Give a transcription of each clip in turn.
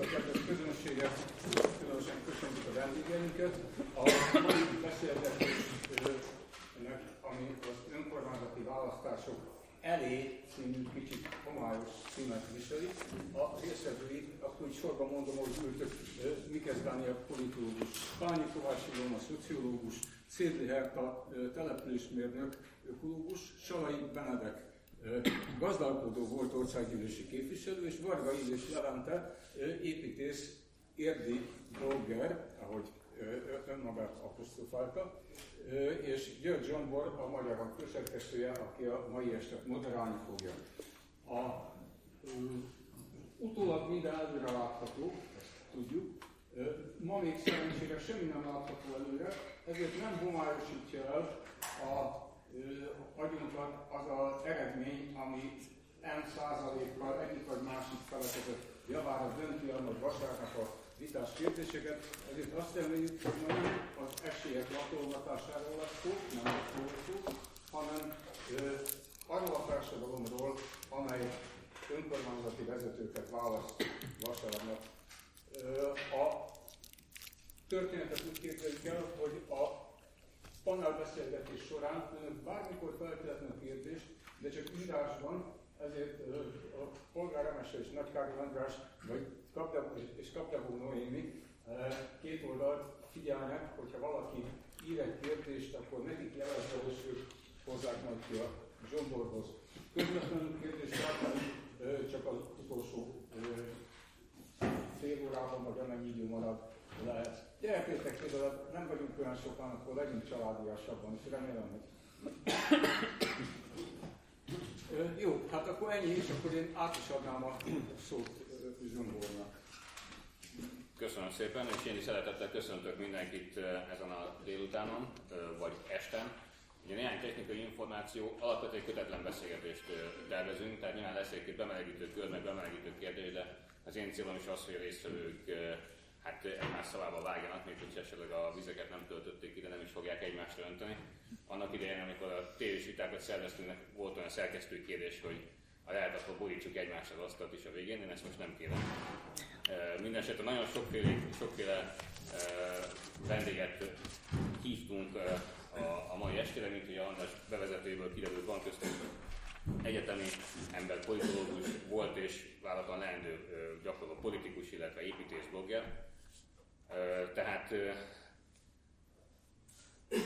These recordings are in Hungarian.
a kedves közönséget, különösen köszönjük a vendégeinket. A mai beszélgetésnek, ami az önkormányzati választások elé című kicsit homályos címet viseli. A részvevői, akkor így sorban mondom, hogy ültök Mikesz Dániel politológus, Pányi Kovács Ilona szociológus, Szédli Herta településmérnök, ökológus, Salai Benedek gazdálkodó volt országgyűlési képviselő, és Varga Illés Levente építész, érdi blogger, ahogy önmagát apostrofálta, és György Zsombor, a Magyar főszerkesztője, aki a mai este moderálni fogja. A utólag minden előre látható, ezt tudjuk, ma még szerencsére semmi nem látható előre, ezért nem homályosítja el a agyunkat az az eredmény, ami N százalékkal egyik vagy másik felekezet javára dönti hogy vasárnap a vitás kérdéseket, ezért azt reméljük, hogy nem az esélyek latolgatásáról lesz szó, nem lesz szó, hanem ö, arról a társadalomról, amely önkormányzati vezetőket választ vasárnap. Ö, a történetet úgy képzeljük el, hogy a panelbeszélgetés során önök bármikor feltehetnek kérdést, de csak írásban, ezért a polgármester és Nagykároly András, vagy és Kapdabó Noémi két oldalt figyelnek, hogyha valaki ír egy kérdést, akkor nekik jelezve, és ők hozzák majd ki a zsomborhoz. Közvetlenül kérdés csak az utolsó fél órában, vagy amennyi idő marad lehet. Gyerekértek például, nem vagyunk olyan sokan, akkor legyünk családiasabban, és remélem, hogy... Jó, hát akkor ennyi, és akkor én át is adnám a szót Zsombornak. Köszönöm szépen, és én is szeretettel köszöntök mindenkit ezen a délutánon, vagy esten. Ugye néhány technikai információ, alapvetően kötetlen beszélgetést tervezünk, tehát nyilván lesz egy bemelegítő kör, meg bemelegítő kérdés, de az én célom is az, hogy a résztvevők hát egymás szavába vágjanak, még hogyha esetleg a vizeket nem töltötték ide, nem is fogják egymásra önteni. Annak idején, amikor a tévés vitákat szerveztünk, volt olyan szerkesztő kérdés, hogy ha lehet, akkor borítsuk egymásra az asztalt is a végén, én ezt most nem kérem. Mindenesetre nagyon sokféle, sokféle vendéget hívtunk a, a mai estére, mint a András bevezetőjéből kiderült, van köztünk egyetemi ember, politológus volt és vállalatan leendő gyakorló politikus, illetve építész blogger. Tehát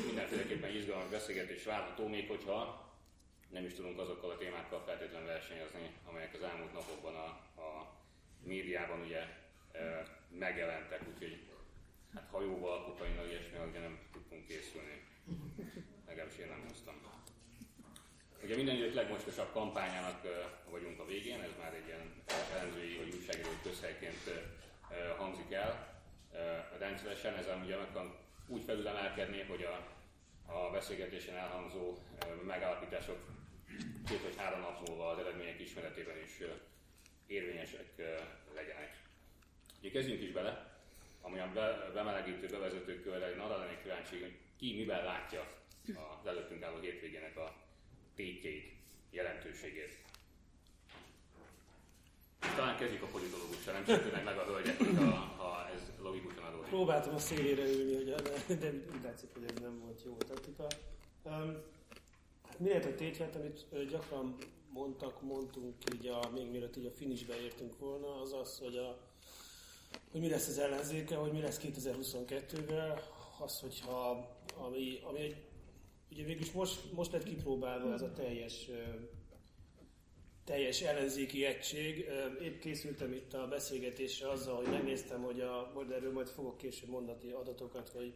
mindenféleképpen izgalmas beszélgetés várható, még hogyha nem is tudunk azokkal a témákkal feltétlenül versenyezni, amelyek az elmúlt napokban a, a médiában ugye e, megjelentek, úgyhogy hát hajóval, kokainnal, ilyesmi, ugye nem tudtunk készülni. Legalábbis én nem hoztam. Ugye minden idők legmostosabb kampányának vagyunk a végén, ez már egy ilyen elemzői vagy újságíró közhelyként hangzik el. Rendszeresen ezen meg úgy felülemelkedni, hogy a, a beszélgetésen elhangzó megállapítások két vagy három nap múlva az eredmények ismeretében is érvényesek legyenek. Ugye kezdjünk is bele, ami a be, bemelegítő, bevezető körre, én arra lennék kíváncsi, hogy ki miben látja az előttünk álló hétvégének a tétjeit, jelentőségét. Talán kezdjük a politológussal, nem csak meg a hölgyek, ha, ez logikusan adódik. Próbáltam a szélére ülni, hogy de, de úgy hogy ez nem volt jó taktika. Um, Miért a tétját, amit gyakran mondtak, mondtunk így a, még mielőtt így a finishbe értünk volna, az az, hogy, a, hogy mi lesz az ellenzéke, hogy mi lesz 2022-vel, az, hogyha, ami, ami egy, ugye végülis most, most lett kipróbálva ez a teljes teljes ellenzéki egység. Épp készültem itt a beszélgetésre azzal, hogy megnéztem, hogy a, majd erről majd fogok később mondani adatokat, hogy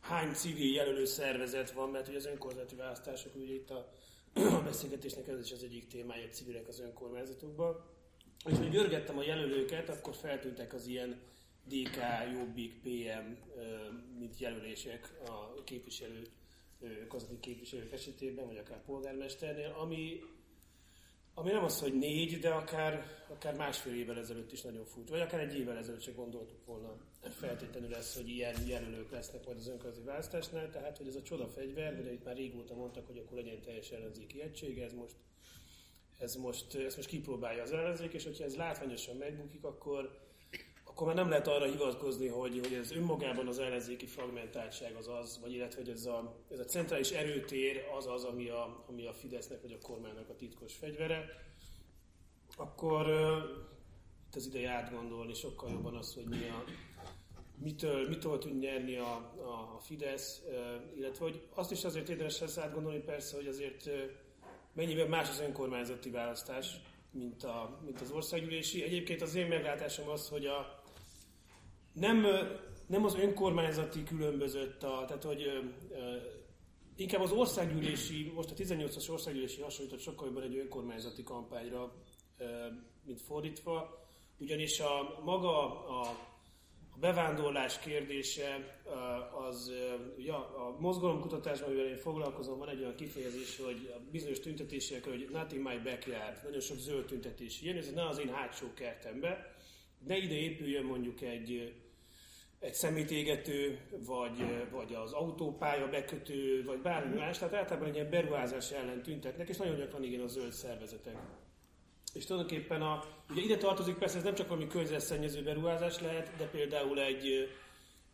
hány civil jelölő szervezet van, mert ugye az önkormányzati választások, ugye itt a, a beszélgetésnek ez is az egyik témája, hogy civilek az önkormányzatokban. És hogy görgettem a jelölőket, akkor feltűntek az ilyen DK, Jobbik, PM, mint jelölések a képviselő, közötti képviselők esetében, vagy akár polgármesternél, ami ami nem az, hogy négy, de akár, akár másfél évvel ezelőtt is nagyon fut, vagy akár egy évvel ezelőtt sem gondoltuk volna feltétlenül lesz, hogy ilyen jelölők lesznek majd az önkormányzati választásnál, tehát hogy ez a csoda fegyver, ugye itt már régóta mondtak, hogy akkor legyen teljes ellenzéki egység, ez most, ez most, ezt most kipróbálja az ellenzék, és hogyha ez látványosan megbukik, akkor, akkor már nem lehet arra hivatkozni, hogy, hogy ez önmagában az ellenzéki fragmentáltság az az, vagy illetve hogy ez a, ez a centrális erőtér az az, ami a, ami a Fidesznek vagy a kormánynak a titkos fegyvere, akkor itt az ideje átgondolni sokkal jobban az, hogy mi a, mitől, mitől tud nyerni a, a, a Fidesz, illetve hogy azt is azért érdemes ezt átgondolni persze, hogy azért mennyivel más az önkormányzati választás, mint, a, mint az országgyűlési. Egyébként az én meglátásom az, hogy a, nem, nem az önkormányzati különbözött, a, tehát hogy inkább az országgyűlési, most a 18-as országgyűlési hasonlított sokkal jobban egy önkormányzati kampányra, mint fordítva, ugyanis a maga a, a bevándorlás kérdése az, ja, a mozgalomkutatásban, amivel én foglalkozom, van egy olyan kifejezés, hogy a bizonyos tüntetések, hogy not in my backyard, nagyon sok zöld tüntetés. Ilyen, ez ne az én hátsó kertembe, ne ide épüljön mondjuk egy egy szemétégető, vagy, vagy az autópálya bekötő, vagy bármi más, tehát általában egy ilyen beruházás ellen tüntetnek, és nagyon gyakran igen a zöld szervezetek. És tulajdonképpen a, ugye ide tartozik persze, ez nem csak valami környezetszennyező beruházás lehet, de például egy,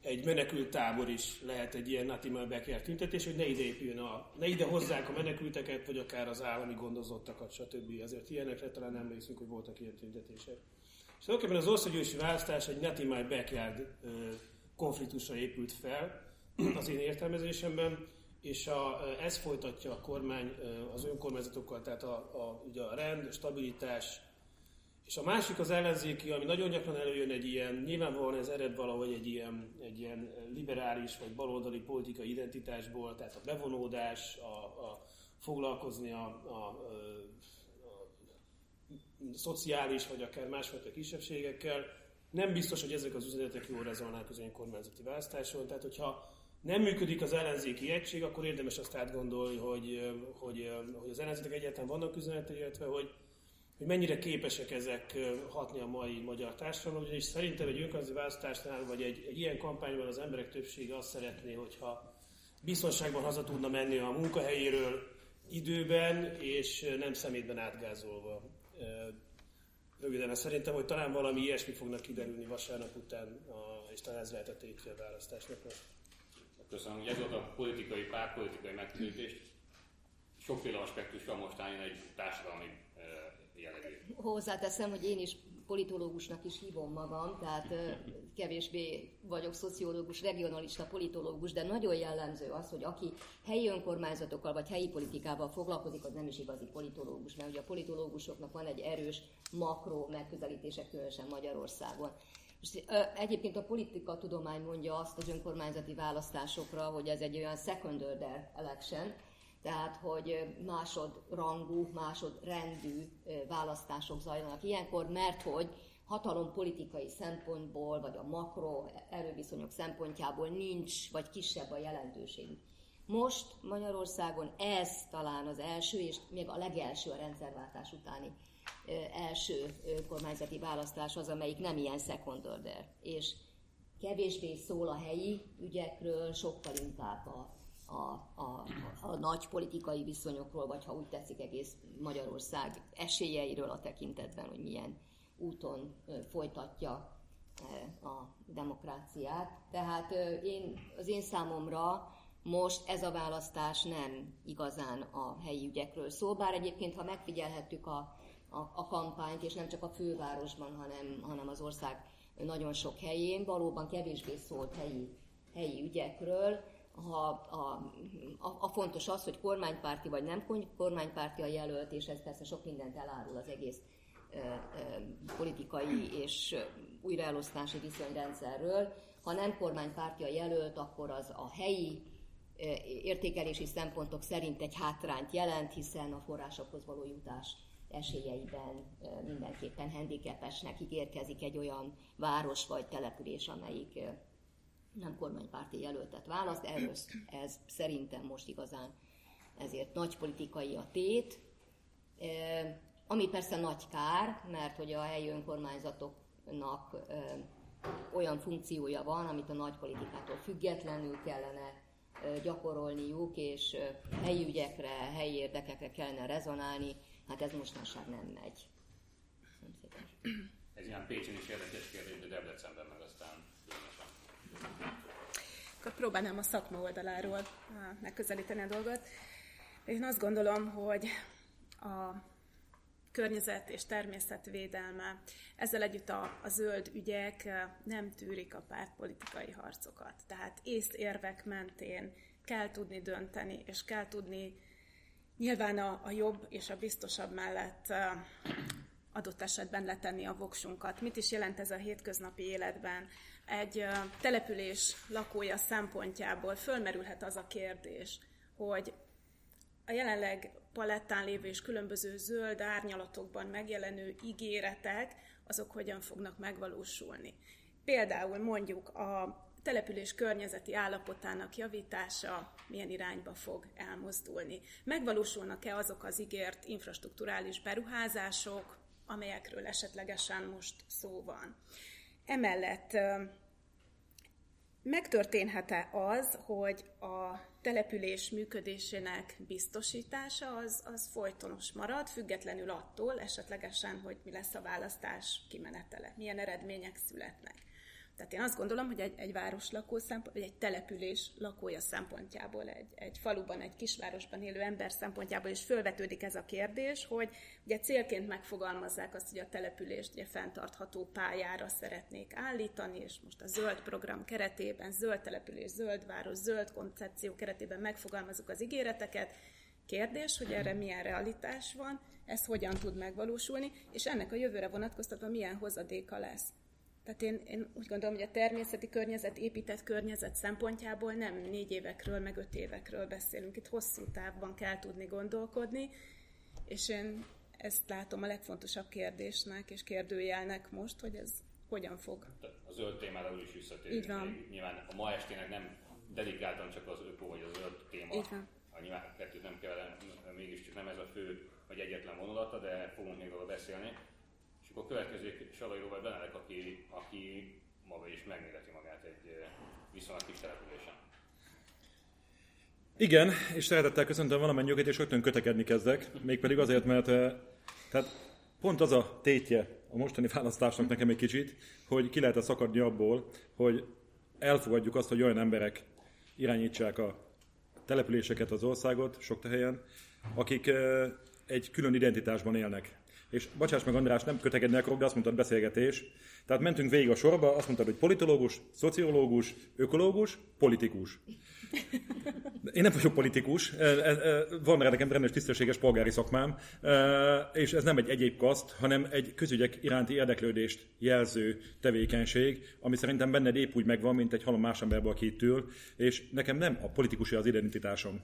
egy menekült tábor is lehet egy ilyen Natima Becker tüntetés, hogy ne ide épüljön a, ne ide hozzák a menekülteket, vagy akár az állami gondozottakat, stb. Ezért ilyenekre talán emlékszünk, hogy voltak ilyen tüntetések. És tulajdonképpen az országgyűlési választás egy Not in my backyard konfliktusra épült fel az én értelmezésemben, és a, ez folytatja a kormány az önkormányzatokkal, tehát a, a, ugye a rend, a stabilitás, és a másik az ellenzéki, ami nagyon gyakran előjön egy ilyen, nyilvánvalóan ez ered valahogy egy ilyen, egy ilyen liberális vagy baloldali politikai identitásból, tehát a bevonódás, a, a foglalkozni a, a, a szociális vagy akár másfajta kisebbségekkel. Nem biztos, hogy ezek az üzenetek jól rezonálnak az önkormányzati választáson. Tehát, hogyha nem működik az ellenzéki egység, akkor érdemes azt átgondolni, hogy, hogy, hogy az ellenzétek egyáltalán vannak üzenetei, illetve hogy, hogy mennyire képesek ezek hatni a mai magyar társadalomra, ugyanis szerintem egy önkormányzati választásnál, vagy egy, egy ilyen kampányban az emberek többsége azt szeretné, hogyha biztonságban haza tudna menni a munkahelyéről időben, és nem szemétben átgázolva. Röviden, szerintem, hogy talán valami ilyesmi fognak kiderülni vasárnap után, és talán ez lehet a tétje a választásnak. Köszönöm, hogy ez volt a politikai, párpolitikai megközelítés. Sokféle aspektusra most álljon egy társadalmi jellegű. Hozzáteszem, hogy én is politológusnak is hívom magam, tehát kevésbé vagyok szociológus, regionalista politológus, de nagyon jellemző az, hogy aki helyi önkormányzatokkal vagy helyi politikával foglalkozik, az nem is igazi politológus, mert ugye a politológusoknak van egy erős makro megközelítése, különösen Magyarországon. És egyébként a politika tudomány mondja azt az önkormányzati választásokra, hogy ez egy olyan second order election, tehát hogy másodrangú, másodrendű választások zajlanak ilyenkor, mert hogy hatalompolitikai szempontból, vagy a makro erőviszonyok szempontjából nincs, vagy kisebb a jelentőség. Most Magyarországon ez talán az első, és még a legelső a rendszerváltás utáni első kormányzati választás az, amelyik nem ilyen second order, és kevésbé szól a helyi ügyekről, sokkal inkább a a, a, a nagy politikai viszonyokról, vagy ha úgy tetszik egész Magyarország esélyeiről a tekintetben, hogy milyen úton folytatja a demokráciát. Tehát én, az én számomra most ez a választás nem igazán a helyi ügyekről szól, bár egyébként, ha megfigyelhettük a, a, a kampányt, és nem csak a fővárosban, hanem, hanem az ország nagyon sok helyén, valóban kevésbé szólt helyi, helyi ügyekről, ha a, a, a fontos az, hogy kormánypárti vagy nem kormánypárti a jelölt, és ez persze sok mindent elárul az egész ö, ö, politikai és újraelosztási viszonyrendszerről. Ha nem kormánypárti a jelölt, akkor az a helyi értékelési szempontok szerint egy hátrányt jelent, hiszen a forrásokhoz való jutás esélyeiben mindenképpen handicapesnek ígérkezik egy olyan város vagy település, amelyik nem kormánypárti jelöltet választ, erről ez szerintem most igazán ezért nagy politikai a tét, ami persze nagy kár, mert hogy a helyi önkormányzatoknak olyan funkciója van, amit a nagy politikától függetlenül kellene gyakorolniuk, és helyi ügyekre, helyi érdekekre kellene rezonálni, hát ez mostanság nem megy. Ez ilyen Pécsen is érdekes kérdés, de Debrecen december meg. Akkor próbálnám a szakma oldaláról megközelíteni a dolgot. Én azt gondolom, hogy a környezet és természetvédelme, ezzel együtt a, a zöld ügyek nem tűrik a pártpolitikai harcokat. Tehát észérvek mentén kell tudni dönteni, és kell tudni nyilván a, a jobb és a biztosabb mellett adott esetben letenni a voksunkat. Mit is jelent ez a hétköznapi életben? Egy település lakója szempontjából fölmerülhet az a kérdés, hogy a jelenleg palettán lévő és különböző zöld árnyalatokban megjelenő ígéretek, azok hogyan fognak megvalósulni. Például mondjuk a település környezeti állapotának javítása milyen irányba fog elmozdulni. Megvalósulnak-e azok az ígért infrastruktúrális beruházások, amelyekről esetlegesen most szó van. Emellett megtörténhet-e az, hogy a település működésének biztosítása az, az folytonos marad, függetlenül attól esetlegesen, hogy mi lesz a választás kimenetele, milyen eredmények születnek. Tehát én azt gondolom, hogy egy, egy város lakó szempont, vagy egy település lakója szempontjából, egy, egy faluban, egy kisvárosban élő ember szempontjából is fölvetődik ez a kérdés, hogy ugye célként megfogalmazzák azt, hogy a települést ugye fenntartható pályára szeretnék állítani, és most a zöld program keretében, zöld település, zöld város, zöld koncepció keretében megfogalmazunk az ígéreteket. Kérdés, hogy erre milyen realitás van, ez hogyan tud megvalósulni, és ennek a jövőre vonatkoztatva milyen hozadéka lesz. Tehát én, én úgy gondolom, hogy a természeti környezet, épített környezet szempontjából nem négy évekről, meg öt évekről beszélünk. Itt hosszú távban kell tudni gondolkodni, és én ezt látom a legfontosabb kérdésnek és kérdőjelnek most, hogy ez hogyan fog. A zöld témára is visszatérünk. Így van. Nyilván a ma estének nem dedikáltan csak az öko vagy a zöld téma. Így van. A nyilván kettőt nem kell, mégiscsak nem ez a fő vagy egyetlen vonulata, de fogunk még róla beszélni akkor következő Salai Robert Benelek, aki, aki maga is megméreti magát egy viszonylag kis településen. Igen, és szeretettel köszöntöm valamennyiüket, és rögtön kötekedni kezdek. Mégpedig azért, mert tehát pont az a tétje a mostani választásnak nekem egy kicsit, hogy ki lehet szakadni abból, hogy elfogadjuk azt, hogy olyan emberek irányítsák a településeket, az országot, sok helyen, akik egy külön identitásban élnek és bocsáss meg András, nem kötegedni akarok, de azt mondtad beszélgetés. Tehát mentünk végig a sorba, azt mondtad, hogy politológus, szociológus, ökológus, politikus. Én nem vagyok politikus, e, e, e, van rá nekem rendes tisztességes polgári szakmám, és ez nem egy egyéb kaszt, hanem egy közügyek iránti érdeklődést jelző tevékenység, ami szerintem benned épp úgy megvan, mint egy halom más emberből, aki itt ül, és nekem nem a politikusi az identitásom.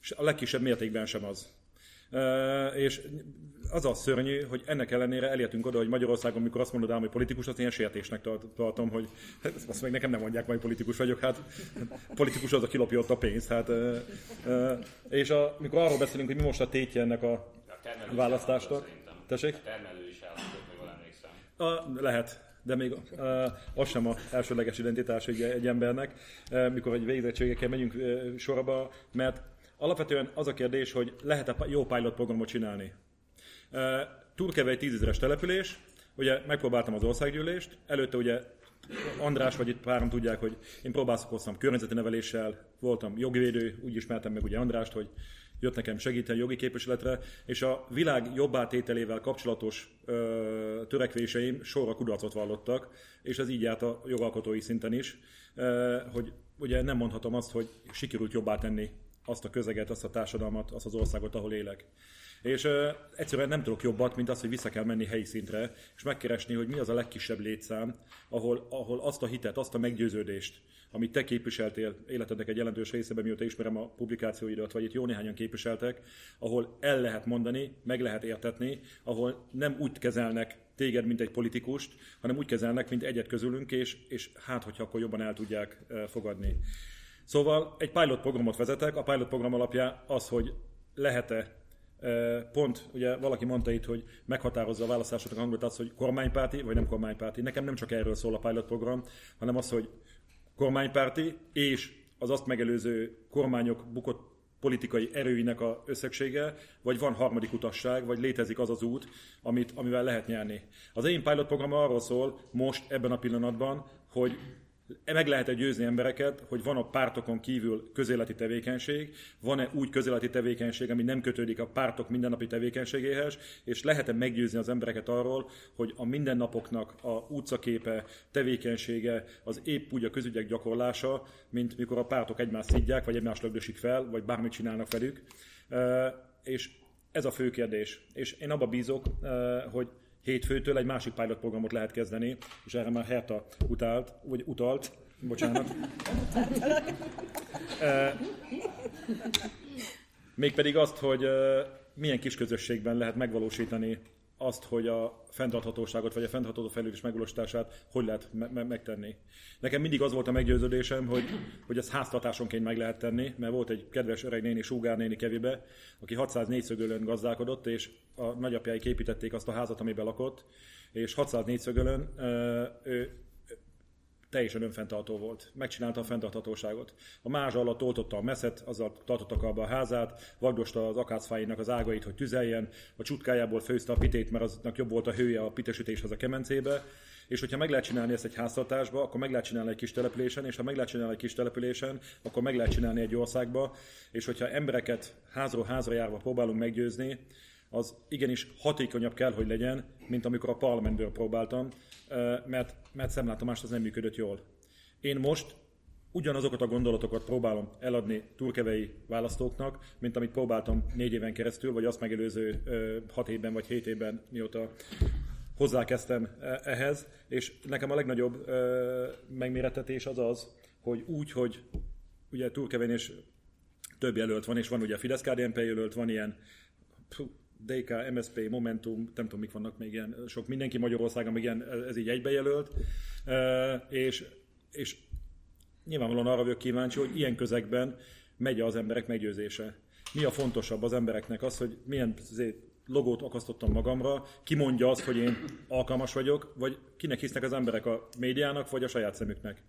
És a legkisebb mértékben sem az. És az a szörnyű, hogy ennek ellenére elértünk oda, hogy Magyarországon, mikor azt mondod ám, hogy politikus, az ilyen sértésnek tartom, hogy azt meg nekem nem mondják, hogy politikus vagyok, hát politikus az, aki lopja ott a pénzt. Hát, és a, mikor arról beszélünk, hogy mi most a tétje ennek a, a választásnak. Tessék? A termelő is emlékszem. A, lehet, de még uh, az sem a elsődleges identitás egy, egy embernek, uh, mikor egy végzettségekkel megyünk uh, sorba, mert Alapvetően az a kérdés, hogy lehet-e jó pilot programot csinálni. Turkeve egy tízezeres település, ugye megpróbáltam az országgyűlést, előtte ugye András, vagy itt páran tudják, hogy én próbálkoztam környezeti neveléssel, voltam jogvédő, úgy ismertem meg ugye Andrást, hogy jött nekem segíteni jogi képviseletre, és a világ jobbátételével kapcsolatos ö, törekvéseim sorra kudarcot vallottak, és ez így járt a jogalkotói szinten is, ö, hogy ugye nem mondhatom azt, hogy sikerült jobbá tenni azt a közeget, azt a társadalmat, azt az országot, ahol élek. És ö, egyszerűen nem tudok jobbat, mint az, hogy vissza kell menni helyi szintre, és megkeresni, hogy mi az a legkisebb létszám, ahol, ahol azt a hitet, azt a meggyőződést, amit te képviseltél életednek egy jelentős részében, mióta ismerem a publikációidat, vagy itt jó néhányan képviseltek, ahol el lehet mondani, meg lehet értetni, ahol nem úgy kezelnek téged, mint egy politikust, hanem úgy kezelnek, mint egyet közülünk, és, és hát, hogyha akkor jobban el tudják fogadni. Szóval egy pilot programot vezetek, a pilot program alapja az, hogy lehet-e pont, ugye valaki mondta itt, hogy meghatározza a választásoknak hangot az, hogy kormánypárti vagy nem kormánypárti. Nekem nem csak erről szól a pilot program, hanem az, hogy kormánypárti és az azt megelőző kormányok bukott politikai erőinek a összegsége, vagy van harmadik utasság, vagy létezik az az út, amit, amivel lehet nyerni. Az én pilot program arról szól most, ebben a pillanatban, hogy meg lehet-e győzni embereket, hogy van a pártokon kívül közéleti tevékenység, van-e úgy közéleti tevékenység, ami nem kötődik a pártok mindennapi tevékenységéhez, és lehet-e meggyőzni az embereket arról, hogy a mindennapoknak a utcaképe, tevékenysége az épp úgy a közügyek gyakorlása, mint mikor a pártok egymást szidják, vagy egymást lögdösik fel, vagy bármit csinálnak velük. És ez a fő kérdés. És én abba bízok, hogy hétfőtől egy másik pilot programot lehet kezdeni, és erre már Herta utált, vagy utalt, bocsánat. mégpedig azt, hogy milyen kis közösségben lehet megvalósítani azt, hogy a fenntarthatóságot vagy a fenntartható fejlődés megvalósítását hogy lehet me- me- megtenni. Nekem mindig az volt a meggyőződésem, hogy, hogy ezt háztartásonként meg lehet tenni, mert volt egy kedves öreg néni, Sugár néni kevibe, aki 604 szögölön gazdálkodott, és a nagyapjáik építették azt a házat, amiben lakott, és 604 szögölön ő teljesen önfenntartó volt. Megcsinálta a fenntarthatóságot. A mázsa alatt oltotta a meszet, azzal tartottak abba a házát, vagdosta az akácfáinak az ágait, hogy tüzeljen, a csutkájából főzte a pitét, mert aznak jobb volt a hője a pitesütéshez a kemencébe, és hogyha meg lehet csinálni ezt egy háztartásba, akkor meg lehet csinálni egy kis településen, és ha meg lehet csinálni egy kis településen, akkor meg lehet csinálni egy országba, és hogyha embereket házról házra járva próbálunk meggyőzni, az igenis hatékonyabb kell, hogy legyen, mint amikor a parlamentből próbáltam, mert, mert szemlátomást az nem működött jól. Én most ugyanazokat a gondolatokat próbálom eladni turkevei választóknak, mint amit próbáltam négy éven keresztül, vagy azt megelőző hat évben vagy hét évben, mióta hozzákezdtem ehhez, és nekem a legnagyobb megméretetés az az, hogy úgy, hogy ugye Turkeven és több jelölt van, és van ugye a fidesz KDNP jelölt, van ilyen DK, MSP, Momentum, nem tudom, mik vannak még ilyen, sok mindenki Magyarországon még ilyen, ez így egybejelölt, és, és nyilvánvalóan arra vagyok kíváncsi, hogy ilyen közegben megy az emberek meggyőzése. Mi a fontosabb az embereknek az, hogy milyen logót akasztottam magamra, ki mondja azt, hogy én alkalmas vagyok, vagy kinek hisznek az emberek a médiának, vagy a saját szemüknek.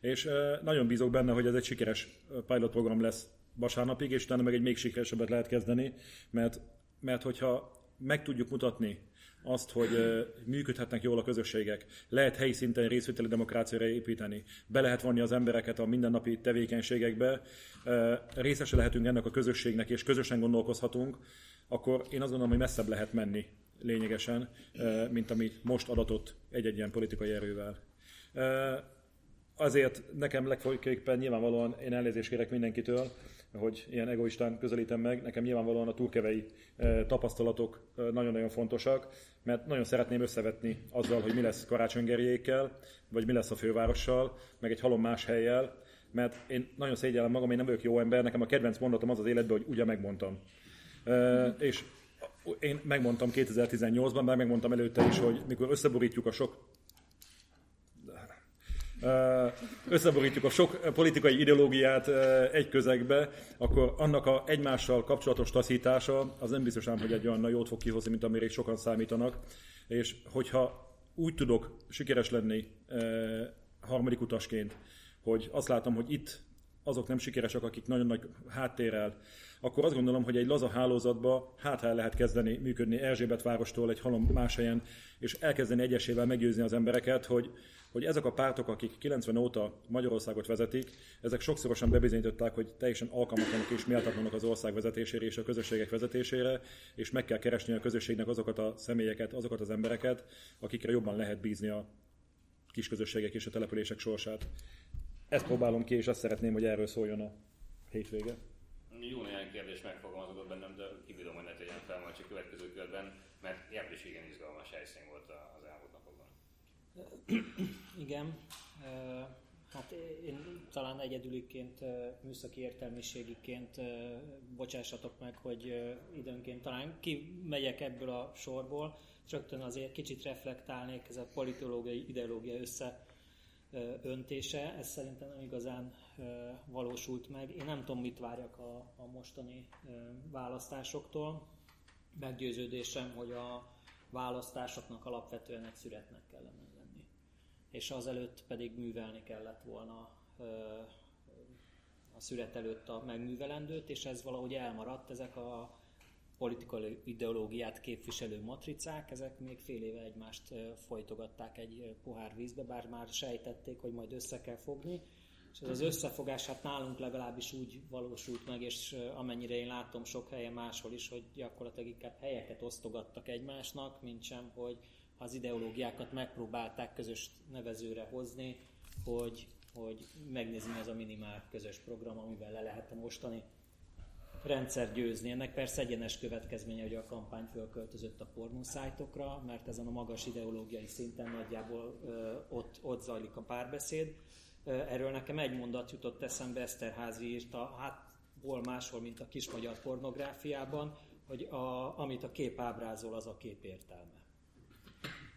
És nagyon bízok benne, hogy ez egy sikeres pilot program lesz vasárnapig, és utána meg egy még sikeresebbet lehet kezdeni, mert mert hogyha meg tudjuk mutatni azt, hogy működhetnek jól a közösségek, lehet helyi szinten részvételi demokráciára építeni, be lehet vonni az embereket a mindennapi tevékenységekbe, részese lehetünk ennek a közösségnek, és közösen gondolkozhatunk, akkor én azt gondolom, hogy messzebb lehet menni lényegesen, mint amit most adatott egy-egy ilyen politikai erővel. Azért nekem legfőképpen nyilvánvalóan én elnézést kérek mindenkitől, hogy ilyen egoistán közelítem meg. Nekem nyilvánvalóan a turkevei eh, tapasztalatok eh, nagyon-nagyon fontosak, mert nagyon szeretném összevetni azzal, hogy mi lesz Karácsonygerjékkel, vagy mi lesz a fővárossal, meg egy halom más helyjel, mert én nagyon szégyellem magam, én nem vagyok jó ember, nekem a kedvenc mondatom az az életben, hogy ugye megmondtam. E, és én megmondtam 2018-ban, már megmondtam előtte is, hogy mikor összeborítjuk a sok összeborítjuk a sok politikai ideológiát egy közegbe, akkor annak a egymással kapcsolatos taszítása az nem biztosan, hogy egy olyan jót fog kihozni, mint amire sokan számítanak. És hogyha úgy tudok sikeres lenni harmadik utasként, hogy azt látom, hogy itt azok nem sikeresek, akik nagyon nagy háttérrel, akkor azt gondolom, hogy egy laza hálózatba hát lehet kezdeni működni Erzsébet várostól egy halom más helyen, és elkezdeni egyesével meggyőzni az embereket, hogy hogy ezek a pártok, akik 90 óta Magyarországot vezetik, ezek sokszorosan bebizonyították, hogy teljesen alkalmatlanok és méltatlanok az ország vezetésére és a közösségek vezetésére, és meg kell keresni a közösségnek azokat a személyeket, azokat az embereket, akikre jobban lehet bízni a kis közösségek és a települések sorsát. Ezt próbálom ki, és azt szeretném, hogy erről szóljon a hétvége. Jó néhány kérdés megfogalmazódott bennem, de kibírom, hogy ne tegyen fel majd csak következő körben, mert is igen izgalmas helyszín volt az elmúlt napokban. Igen. Hát én talán egyedüliként, műszaki értelmiségiként bocsássatok meg, hogy időnként talán kimegyek ebből a sorból, és rögtön azért kicsit reflektálnék, ez a politológiai ideológia összeöntése, ez szerintem nem igazán valósult meg. Én nem tudom, mit várjak a, a mostani választásoktól. Meggyőződésem, hogy a választásoknak alapvetően egy szüretnek kellene és azelőtt pedig művelni kellett volna a szület előtt a megművelendőt, és ez valahogy elmaradt, ezek a politikai ideológiát képviselő matricák, ezek még fél éve egymást folytogatták egy pohár vízbe, bár már sejtették, hogy majd össze kell fogni. És ez az összefogás hát nálunk legalábbis úgy valósult meg, és amennyire én látom sok helyen máshol is, hogy gyakorlatilag inkább helyeket osztogattak egymásnak, mint sem, hogy az ideológiákat megpróbálták közös nevezőre hozni, hogy, hogy megnézni ez a minimál közös program, amivel le lehet a mostani rendszer győzni. Ennek persze egyenes következménye, hogy a kampány fölköltözött a pornószájtokra, mert ezen a magas ideológiai szinten nagyjából ott, ott zajlik a párbeszéd. Erről nekem egy mondat jutott eszembe, Eszterházi írta, hát hol máshol, mint a kis magyar pornográfiában, hogy a, amit a kép ábrázol, az a kép értelme.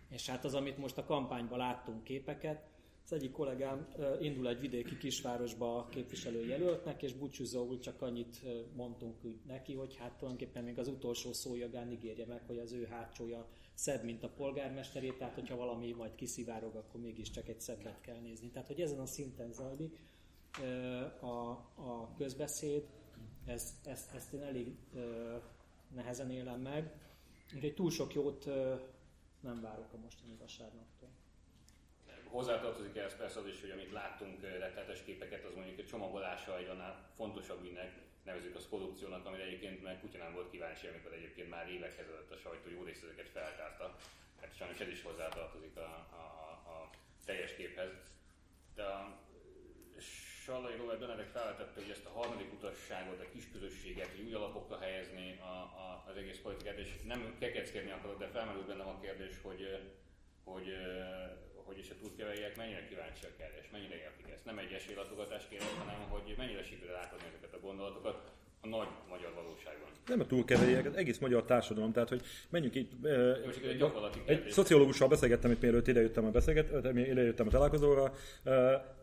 És hát az, amit most a kampányban láttunk képeket, az egyik kollégám indul egy vidéki kisvárosba képviselőjelöltnek, és búcsúzóul csak annyit mondtunk neki, hogy hát tulajdonképpen még az utolsó szójagán ígérje meg, hogy az ő hátsója szebb, mint a polgármesteré, tehát hogyha valami majd kiszivárog, akkor mégiscsak egy szebbet kell nézni. Tehát, hogy ezen a szinten zajlik a, a közbeszéd, ezt, ezt, ezt én elég nehezen élem meg, úgyhogy túl sok jót nem várok a mostani vasárnaptól. Hozzátartozik ehhez persze az is, hogy amit láttunk rettenetes képeket, az mondjuk egy csomagolása egy annál fontosabb ügynek, nevezük az korrupciónak, amire egyébként meg Kutya nem volt kíváncsi, amikor egyébként már évek ezelőtt a sajtó jó részt ezeket feltárta. Hát sajnos ez is hozzátartozik a, a, a teljes képhez. De a Sallai Robert Benedek felvetette, hogy ezt a harmadik utasságot, a kis közösséget, új alapokra helyezni a, a, az egész politikát, és nem kekeckedni akarok, de felmerül bennem a kérdés, hogy, hogy hogy is a turkeveiek mennyire kíváncsiak erre, és mennyire értik ezt. Nem egy esélylatogatás kérem, hanem hogy mennyire sikerül átadni ezeket a gondolatokat a nagy magyar valóságban. Nem a túlkeveiek, az egész magyar társadalom, tehát hogy menjünk itt... Jó, egy, egy, egy szociológussal beszélgettem itt, mielőtt idejöttem a, beszélget, idejöttem a találkozóra.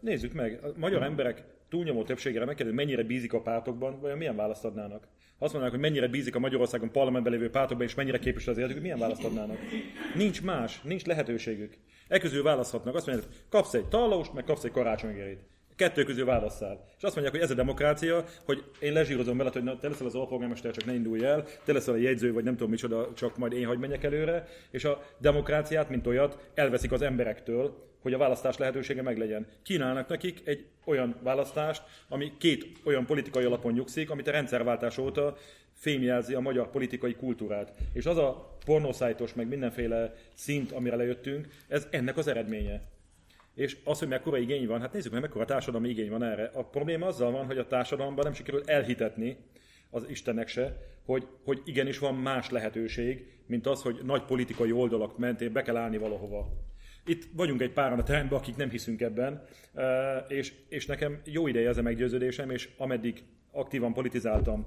Nézzük meg, a magyar emberek túlnyomó többségére megkérdezi, mennyire bízik a pártokban, vagy milyen választ adnának. Azt mondanak, hogy mennyire bízik a Magyarországon parlamentben lévő pártokban, és mennyire képes az életük, milyen választ adnának. Nincs más, nincs lehetőségük. E közül választhatnak. Azt mondják, kapsz egy tallaust, meg kapsz egy karácsonygérét. Kettő közül válasszál. És azt mondják, hogy ez a demokrácia, hogy én lezsírozom veled, hogy na, te leszel az alpolgármester, csak ne indulj el, te leszel a jegyző, vagy nem tudom micsoda, csak majd én hagy menjek előre. És a demokráciát, mint olyat, elveszik az emberektől, hogy a választás lehetősége meglegyen. Kínálnak nekik egy olyan választást, ami két olyan politikai alapon nyugszik, amit a rendszerváltás óta fémjelzi a magyar politikai kultúrát. És az a pornószájtos, meg mindenféle szint, amire lejöttünk, ez ennek az eredménye. És az, hogy mekkora igény van, hát nézzük meg, mekkora társadalmi igény van erre. A probléma azzal van, hogy a társadalomban nem sikerül elhitetni, az Istennek se, hogy, hogy igenis van más lehetőség, mint az, hogy nagy politikai oldalak mentén be kell állni valahova. Itt vagyunk egy páran a teremben, akik nem hiszünk ebben, és, és nekem jó ideje ez a meggyőződésem, és ameddig aktívan politizáltam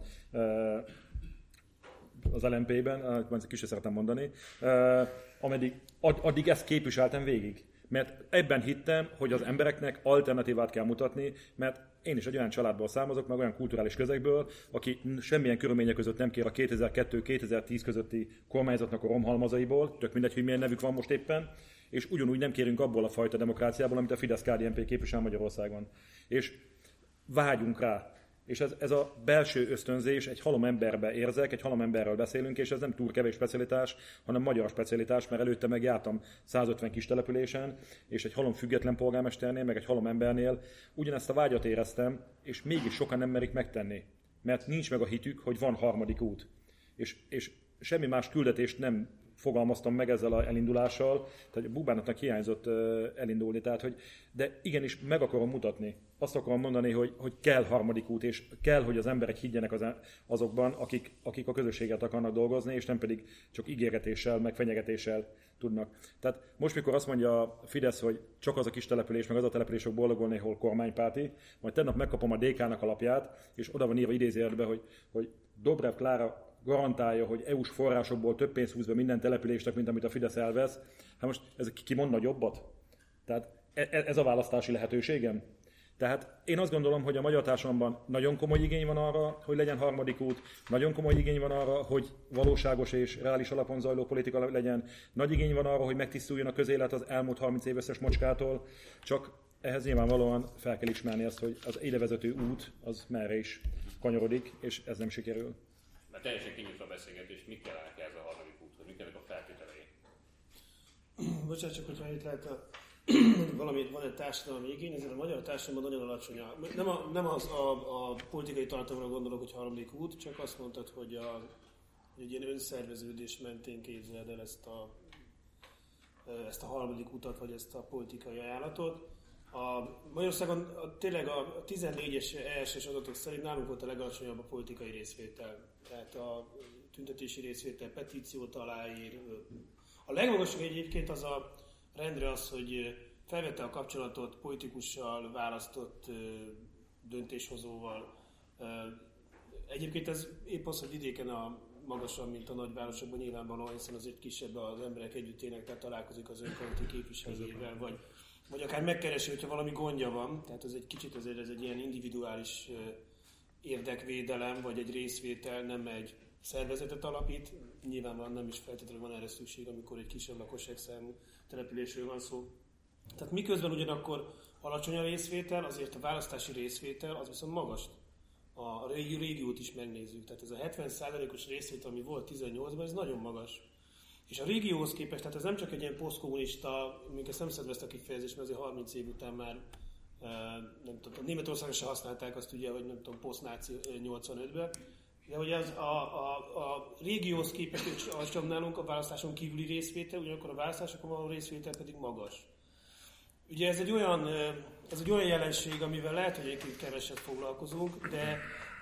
az LMP-ben, ezt kicsit szeretem mondani, ameddig, addig ezt képviseltem végig. Mert ebben hittem, hogy az embereknek alternatívát kell mutatni, mert én is egy olyan családból származok, meg olyan kulturális közegből, aki semmilyen körülmények között nem kér a 2002-2010 közötti kormányzatnak a romhalmazaiból, tök mindegy, hogy milyen nevük van most éppen, és ugyanúgy nem kérünk abból a fajta demokráciából, amit a Fidesz-KDNP képvisel Magyarországon. És vágyunk rá. És ez, ez a belső ösztönzés egy halom emberbe érzek, egy halom emberről beszélünk, és ez nem túl kevés specialitás, hanem magyar specialitás, mert előtte meg jártam 150 kis településen, és egy halom független polgármesternél, meg egy halom embernél ugyanezt a vágyat éreztem, és mégis sokan nem merik megtenni. Mert nincs meg a hitük, hogy van harmadik út. És, és semmi más küldetést nem fogalmaztam meg ezzel a elindulással, tehát Bubánatnak hiányzott elindulni, tehát hogy, de igenis meg akarom mutatni. Azt akarom mondani, hogy, hogy kell harmadik út, és kell, hogy az emberek higgyenek az, azokban, akik, akik a közösséget akarnak dolgozni, és nem pedig csak ígéretéssel, meg fenyegetéssel tudnak. Tehát most, mikor azt mondja a Fidesz, hogy csak az a kis település, meg az a település fog boldogulni, ahol kormánypárti, majd tennap megkapom a DK-nak alapját, és oda van írva idézőjelbe, hogy, hogy Dobrev Klára garantálja, hogy EU-s forrásokból több pénzt húz be minden településnek, mint amit a Fidesz elvesz. Hát most ez ki mond nagyobbat? Tehát e, e, ez a választási lehetőségem? Tehát én azt gondolom, hogy a magyar társadalomban nagyon komoly igény van arra, hogy legyen harmadik út, nagyon komoly igény van arra, hogy valóságos és reális alapon zajló politika legyen, nagy igény van arra, hogy megtisztuljon a közélet az elmúlt 30 év összes mocskától, csak ehhez nyilvánvalóan fel kell ismerni azt, hogy az idevezető út az merre is kanyarodik, és ez nem sikerül. Mert teljesen kinyitva a beszélgetés, mit kell ez a harmadik úthoz, mik kellene a feltételei? Bocsánat, csak hogyha itt lehet a, valami, van egy társadalmi igény, ezért a magyar társadalomban nagyon alacsony. Nem, a, nem az a, a politikai tartalomra gondolok, hogy harmadik út, csak azt mondtad, hogy, a, egy ilyen önszerveződés mentén képzeled el ezt a, ezt a harmadik utat, vagy ezt a politikai ajánlatot. A Magyarországon a, tényleg a 14-es ESS adatok szerint nálunk volt a legalacsonyabb a politikai részvétel. Tehát a tüntetési részvétel, petíciót aláír. A legmagasabb egyébként az a rendre az, hogy felvette a kapcsolatot politikussal, választott döntéshozóval. Egyébként ez épp az, hogy vidéken a magasabb, mint a nagyvárosokban nyilvánvalóan, hiszen azért kisebb az emberek együtt élnek, tehát találkozik az önkormányzati képviselőjével, vagy, vagy akár megkeresi, hogyha valami gondja van. Tehát ez egy kicsit azért ez egy ilyen individuális érdekvédelem, vagy egy részvétel, nem egy szervezetet alapít. Nyilvánvalóan nem is feltétlenül van erre szükség, amikor egy kisebb lakosságszámú településről van szó. Tehát miközben ugyanakkor alacsony a részvétel, azért a választási részvétel az viszont magas. A régi régiót is megnézzük. Tehát ez a 70%-os részvétel, ami volt 18-ban, ez nagyon magas. És a régióhoz képest, tehát ez nem csak egy ilyen posztkommunista, még ezt nem szedve ezt a kifejezést, mert azért 30 év után már nem tudom, Németországon se használták azt ugye, hogy nem tudom, posztnáci 85-ben, de hogy az a, a, a régióhoz képest, és nálunk a választáson kívüli részvétel, ugyanakkor a választásokon való részvétel pedig magas. Ugye ez egy olyan, ez egy olyan jelenség, amivel lehet, hogy egyébként keveset foglalkozunk, de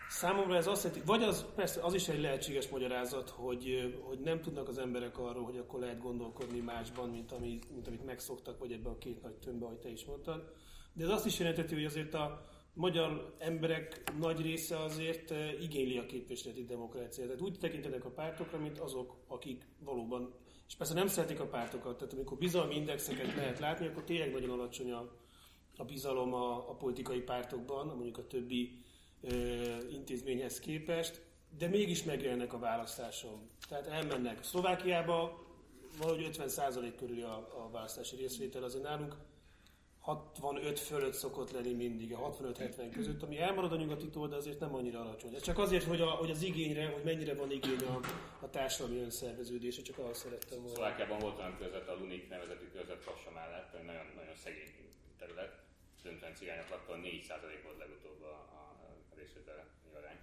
számomra ez azt jelenti, vagy az, persze az is egy lehetséges magyarázat, hogy, hogy nem tudnak az emberek arról, hogy akkor lehet gondolkodni másban, mint, ami, mint amit megszoktak, vagy ebben a két nagy tömbbe, ahogy te is mondtad. De ez azt is jelenteti, hogy azért a, magyar emberek nagy része azért igényli a képviseleti demokráciát. Tehát úgy tekintenek a pártokra, mint azok, akik valóban, és persze nem szeretik a pártokat, tehát amikor bizalmi indexeket lehet látni, akkor tényleg nagyon alacsony a, a bizalom a, a politikai pártokban, mondjuk a többi intézményhez képest, de mégis megjelennek a választáson. Tehát elmennek Szlovákiába, valahogy 50% körül a, a választási részvétel, azért nálunk 65 fölött szokott lenni mindig, a 65-70 között, ami elmarad a nyugatitól, de azért nem annyira alacsony. Ez csak azért, hogy, a, hogy az igényre, hogy mennyire van igény a, a társadalmi önszerveződése, csak azt szerettem volna. Szlovákiában volt olyan között, a Lunik nevezetű között Kassa mellett, nagyon, nagyon szegény terület, döntően cigányok lakta, 4% volt legutóbb a, a részvétel arány.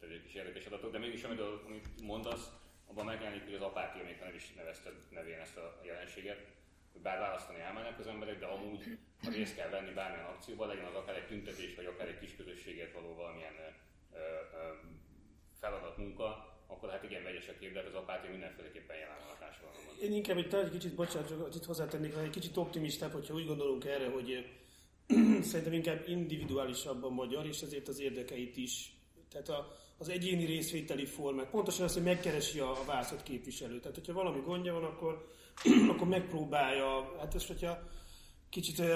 Tehát egy kis érdekes adatok, de mégis amit, amit mondasz, abban megjelenik, hogy az apátia, még nem is nevezted nevén ezt a jelenséget, bár választani elmennek az emberek, de amúgy, ha részt kell venni bármilyen akcióban, legyen az akár egy tüntetés, vagy akár egy kis közösséget való valamilyen ö, ö, feladat munka, akkor hát igen, vegyes a kép, de hát az apátia mindenféleképpen jelen van a társadalomban. Én inkább egy, egy kicsit, bocsánat, csak itt hozzátennék, hogy egy kicsit optimistább, hogyha úgy gondolunk erre, hogy szerintem inkább individuálisabb a magyar, és ezért az érdekeit is. Tehát a, az egyéni részvételi formák. Pontosan az, hogy megkeresi a, a választott képviselőt. Tehát, hogyha valami gondja van, akkor akkor megpróbálja, hát ezt, hogyha kicsit uh,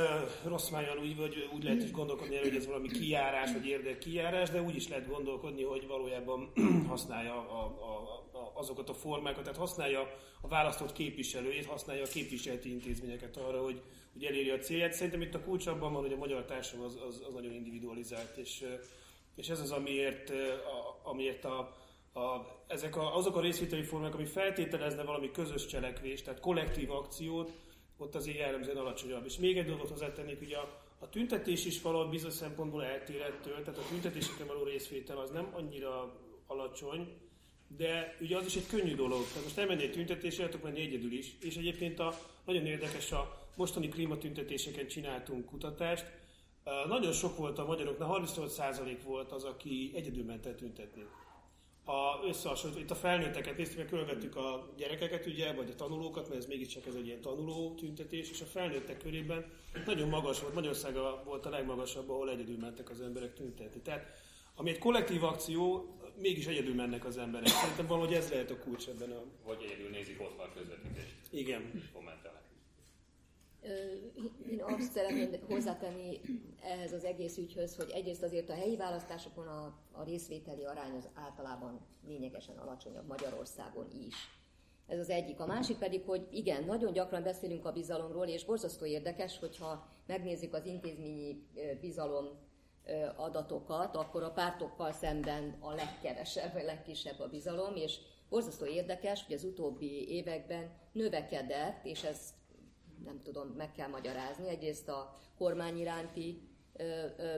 rossz májan úgy, vagy úgy lehet is gondolkodni, hogy ez valami kiárás, vagy érdek kiárás, de úgy is lehet gondolkodni, hogy valójában használja a, a, a, azokat a formákat, tehát használja a választott képviselőjét, használja a képviseleti intézményeket arra, hogy, hogy elérje a célját. Szerintem itt a kulcs abban van, hogy a magyar társadalom az, az, az nagyon individualizált, és, és ez az, amiért, a, amiért a, a, ezek a, azok a részvételi formák, ami feltételezne valami közös cselekvést, tehát kollektív akciót, ott azért jellemzően alacsonyabb. És még egy dolgot hozzátennék, hogy a, a tüntetés is valahogy bizonyos szempontból eltér ettől, tehát a tüntetéseken való részvétel az nem annyira alacsony, de ugye az is egy könnyű dolog. Tehát most elmenni egy tüntetésre, tudok menni egyedül is. És egyébként a, nagyon érdekes, a mostani klímatüntetéseken csináltunk kutatást. Nagyon sok volt a magyaroknál, 38% volt az, aki egyedül ment el tüntetni a, összehasonlítva, itt a felnőtteket néztük, meg körülvettük a gyerekeket, ugye, vagy a tanulókat, mert ez mégiscsak ez egy ilyen tanuló tüntetés, és a felnőttek körében nagyon magas volt, Magyarország volt a legmagasabb, ahol egyedül mentek az emberek tüntetni. Tehát, ami egy kollektív akció, mégis egyedül mennek az emberek. Szerintem valahogy ez lehet a kulcs ebben a... Vagy egyedül nézik ott a közvetítést. Igen. Kommentelnek. Én azt szeretném hozzátenni ehhez az egész ügyhöz, hogy egyrészt azért a helyi választásokon a, a részvételi arány az általában lényegesen alacsonyabb Magyarországon is. Ez az egyik. A másik pedig, hogy igen, nagyon gyakran beszélünk a bizalomról, és borzasztó érdekes, hogyha megnézzük az intézményi bizalom adatokat, akkor a pártokkal szemben a legkevesebb, vagy legkisebb a bizalom, és borzasztó érdekes, hogy az utóbbi években növekedett, és ez nem tudom, meg kell magyarázni. Egyrészt a kormány iránti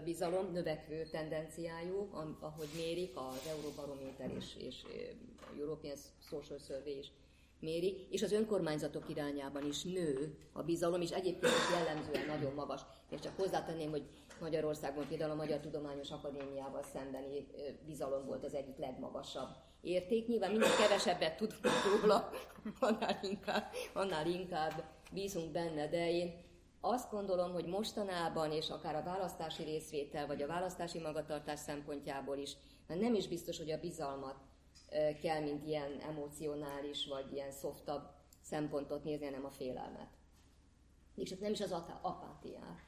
bizalom növekvő tendenciájú, ahogy mérik az Euróbarométer és, és European Social Survey is méri, és az önkormányzatok irányában is nő a bizalom, és egyébként is jellemzően nagyon magas. És csak hozzátenném, hogy Magyarországon például a Magyar Tudományos Akadémiával szembeni bizalom volt az egyik legmagasabb érték. Nyilván minél kevesebbet tudunk róla, annál inkább, annál inkább bízunk benne, de én azt gondolom, hogy mostanában, és akár a választási részvétel, vagy a választási magatartás szempontjából is, mert nem is biztos, hogy a bizalmat kell, mint ilyen emocionális, vagy ilyen szoftabb szempontot nézni, hanem a félelmet. És nem is az apátiát,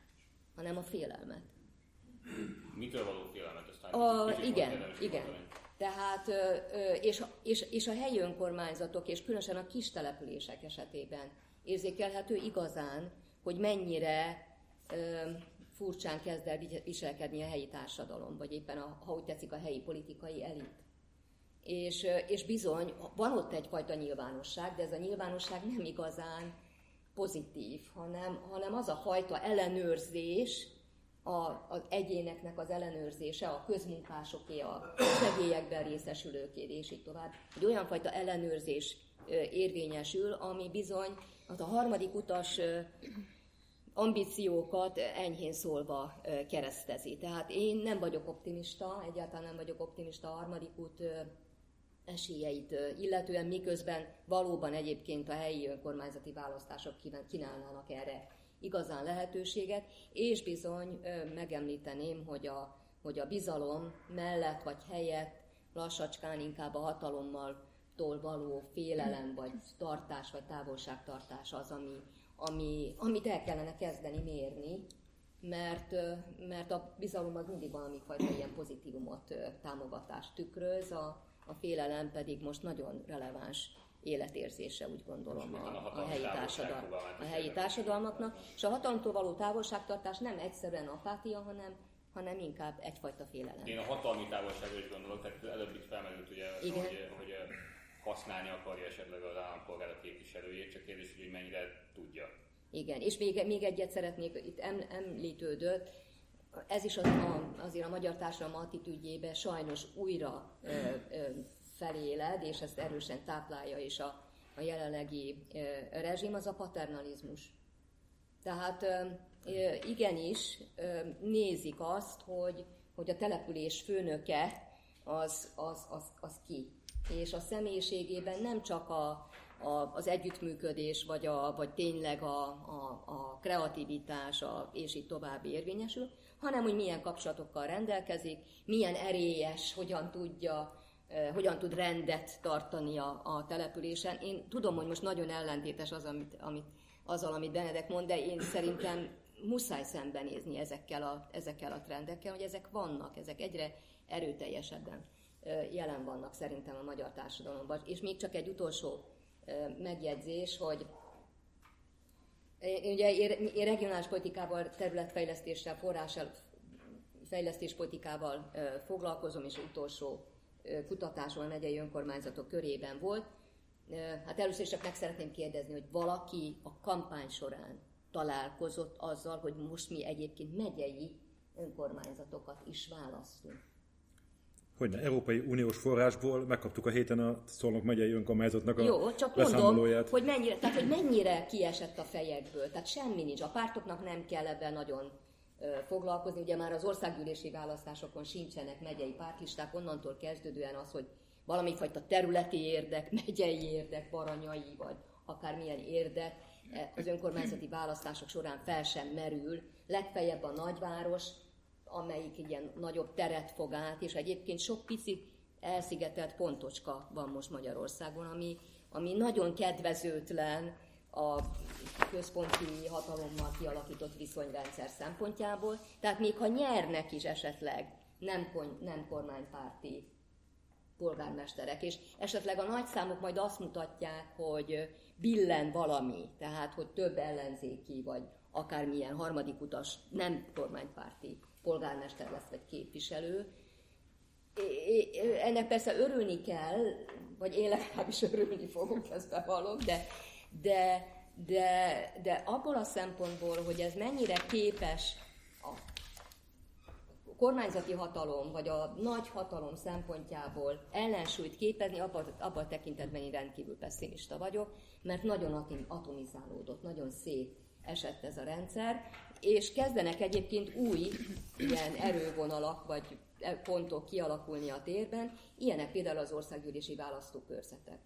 hanem a félelmet. Mitől való félelmet? a, igen, igen. Tehát, és, és, és a helyi önkormányzatok, és különösen a kis települések esetében érzékelhető igazán, hogy mennyire furcsán kezd el viselkedni a helyi társadalom, vagy éppen, a, ha úgy tetszik, a helyi politikai elit. És, és bizony, van ott egyfajta nyilvánosság, de ez a nyilvánosság nem igazán pozitív, hanem, hanem az a fajta ellenőrzés, a, az egyéneknek az ellenőrzése, a közmunkásoké, a segélyekben részesülőké, és így tovább, hogy olyan fajta ellenőrzés érvényesül, ami bizony az a harmadik utas ambíciókat enyhén szólva keresztezi. Tehát én nem vagyok optimista, egyáltalán nem vagyok optimista a harmadik út esélyeit illetően, miközben valóban egyébként a helyi önkormányzati választások kínálnának erre igazán lehetőséget, és bizony megemlíteném, hogy a, hogy a bizalom mellett vagy helyett lassacskán inkább a hatalommal való félelem, vagy tartás, vagy távolságtartás az, ami, ami, amit el kellene kezdeni mérni, mert, mert a bizalom az mindig valami fajta ilyen pozitívumot, támogatást tükröz, a, a félelem pedig most nagyon releváns életérzése, úgy gondolom, a, a, helyi, társadal, a helyi társadalmaknak. És a hatalomtól való távolságtartás nem egyszerűen apátia, hanem, hanem inkább egyfajta félelem. Én a hatalmi távolságra is gondolok, tehát előbb itt felmerült, ugye, Igen. hogy, hogy használni akarja esetleg az állampolgára képviselőjét, csak kérdés, hogy mennyire tudja. Igen, és még, még egyet szeretnék, itt em, említődött, ez is az, a, azért a magyar társadalom attitűdjébe sajnos újra ö, ö, feléled, és ezt erősen táplálja is a, a jelenlegi ö, rezsim, az a paternalizmus. Tehát ö, igenis ö, nézik azt, hogy, hogy a település főnöke az, az, az, az ki és a személyiségében nem csak a, a, az együttműködés, vagy, a, vagy tényleg a, a, a kreativitás, a, és így tovább érvényesül, hanem hogy milyen kapcsolatokkal rendelkezik, milyen erélyes, hogyan tudja, hogyan tud rendet tartani a, a településen. Én tudom, hogy most nagyon ellentétes az, amit, amit, azzal, amit Benedek mond, de én szerintem muszáj szembenézni ezekkel a, ezekkel a trendekkel, hogy ezek vannak, ezek egyre erőteljesebben jelen vannak szerintem a magyar társadalomban. És még csak egy utolsó megjegyzés, hogy én ugye én regionális politikával, területfejlesztéssel, forrással, fejlesztéspolitikával foglalkozom, és utolsó kutatásom a megyei önkormányzatok körében volt. Hát először is csak meg szeretném kérdezni, hogy valaki a kampány során találkozott azzal, hogy most mi egyébként megyei önkormányzatokat is választunk hogy ne, Európai Uniós forrásból megkaptuk a héten a Szolnok megyei önkormányzatnak a Jó, csak mondom, hogy mennyire, tehát, hogy mennyire kiesett a fejekből. Tehát semmi nincs. A pártoknak nem kell ebben nagyon foglalkozni. Ugye már az országgyűlési választásokon sincsenek megyei pártlisták, onnantól kezdődően az, hogy valami fajta területi érdek, megyei érdek, baranyai, vagy akármilyen érdek e, az önkormányzati választások során fel sem merül. Legfeljebb a nagyváros, amelyik ilyen nagyobb teret fog át, és egyébként sok pici elszigetelt pontocska van most Magyarországon, ami, ami nagyon kedvezőtlen a központi hatalommal kialakított viszonyrendszer szempontjából. Tehát még ha nyernek is esetleg nem, nem kormánypárti polgármesterek, és esetleg a nagy számok majd azt mutatják, hogy billen valami, tehát hogy több ellenzéki, vagy akármilyen harmadik utas nem kormánypárti polgármester lesz, vagy képviselő. Ennek persze örülni kell, vagy én legalábbis örülni fogok, ezt bevallom, de, de, de, de abból a szempontból, hogy ez mennyire képes a kormányzati hatalom, vagy a nagy hatalom szempontjából ellensúlyt képezni, abban, abban a tekintetben én rendkívül pessimista vagyok, mert nagyon atomizálódott, nagyon szét esett ez a rendszer, és kezdenek egyébként új ilyen erővonalak vagy pontok kialakulni a térben, ilyenek például az országgyűlési választókörzetek.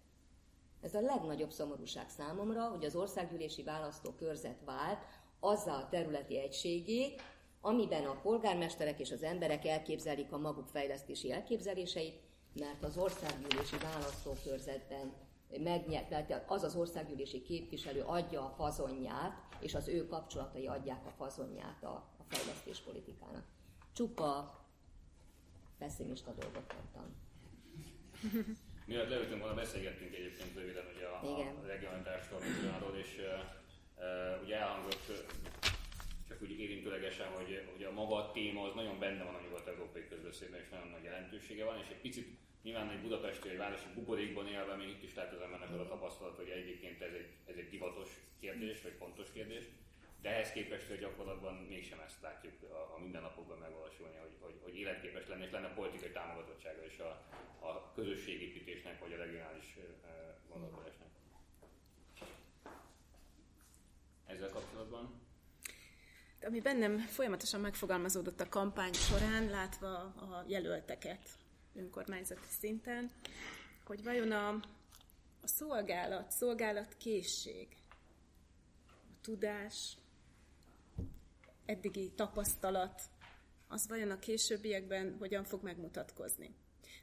Ez a legnagyobb szomorúság számomra, hogy az országgyűlési választókörzet vált azzal a területi egységé, amiben a polgármesterek és az emberek elképzelik a maguk fejlesztési elképzeléseit, mert az országgyűlési választókörzetben megnyert, tehát az az országgyűlési képviselő adja a fazonját, és az ő kapcsolatai adják a fazonját a, a fejlesztéspolitikának. Csupa pessimista dolgot mondtam. Miatt leültünk volna, beszélgettünk egyébként röviden ugye a, a regionális társadalomról, és uh, ugye elhangzott csak úgy érintőlegesen, hogy, hogy a maga a téma az nagyon benne van a nyugat-európai közbeszédben, és nagyon nagy jelentősége van, és egy picit nyilván egy budapesti vagy városi buborékban élve még itt is lehet az embernek az a tapasztalat, hogy egyébként ez egy, ez egy divatos kérdés, vagy fontos kérdés, de ehhez képest hogy gyakorlatban mégsem ezt látjuk a, a mindennapokban megvalósulni, hogy, hogy, hogy életképes lenne, és lenne politikai támogatottsága is a, a közösségépítésnek, vagy a regionális gondolkodásnak. Ezzel kapcsolatban? Ami bennem folyamatosan megfogalmazódott a kampány során, látva a jelölteket önkormányzati szinten, hogy vajon a, a szolgálat, szolgálat készség, a tudás, eddigi tapasztalat, az vajon a későbbiekben hogyan fog megmutatkozni.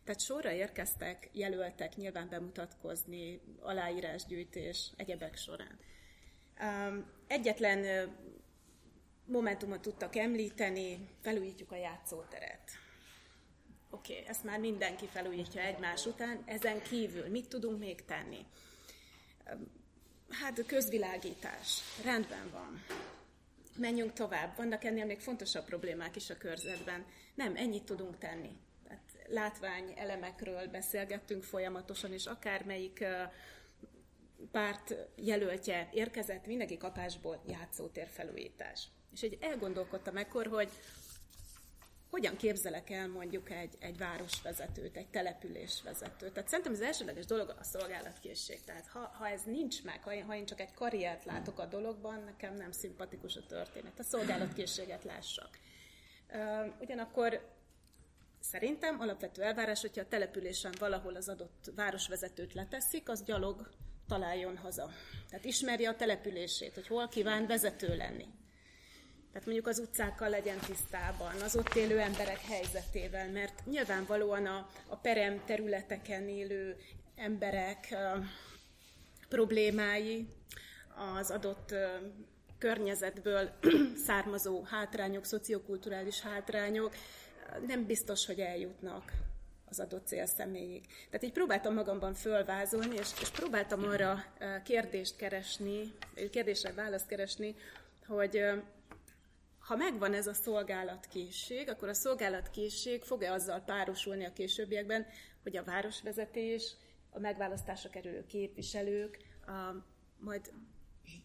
Tehát sorra érkeztek jelöltek nyilván bemutatkozni, aláírásgyűjtés, egyebek során. Egyetlen momentumot tudtak említeni, felújítjuk a játszóteret. Oké, okay, ezt már mindenki felújítja egymás után, ezen kívül mit tudunk még tenni? Hát közvilágítás, rendben van. Menjünk tovább, vannak ennél még fontosabb problémák is a körzetben. Nem, ennyit tudunk tenni. Tehát látvány elemekről beszélgettünk folyamatosan, és akármelyik párt jelöltje érkezett, mindenki kapásból játszótér felújítás. És egy elgondolkodtam ekkor, hogy hogyan képzelek el mondjuk egy, egy városvezetőt, egy településvezetőt. Tehát szerintem az elsődleges dolog a szolgálatkészség. Tehát ha, ha ez nincs meg, ha én, ha én csak egy karriert látok a dologban, nekem nem szimpatikus a történet. A szolgálatkészséget lássak. Ugyanakkor szerintem alapvető elvárás, hogyha a településen valahol az adott városvezetőt leteszik, az gyalog találjon haza. Tehát ismerje a települését, hogy hol kíván vezető lenni. Tehát mondjuk az utcákkal legyen tisztában, az ott élő emberek helyzetével, mert nyilvánvalóan a, a perem területeken élő emberek problémái, az adott környezetből származó hátrányok, szociokulturális hátrányok nem biztos, hogy eljutnak az adott célszemélyig. Tehát így próbáltam magamban fölvázolni, és, és próbáltam arra kérdést keresni, kérdésre választ keresni, hogy ha megvan ez a szolgálatkészség, akkor a szolgálatkészség fog-e azzal párosulni a későbbiekben, hogy a városvezetés, a megválasztásra kerülő képviselők a, majd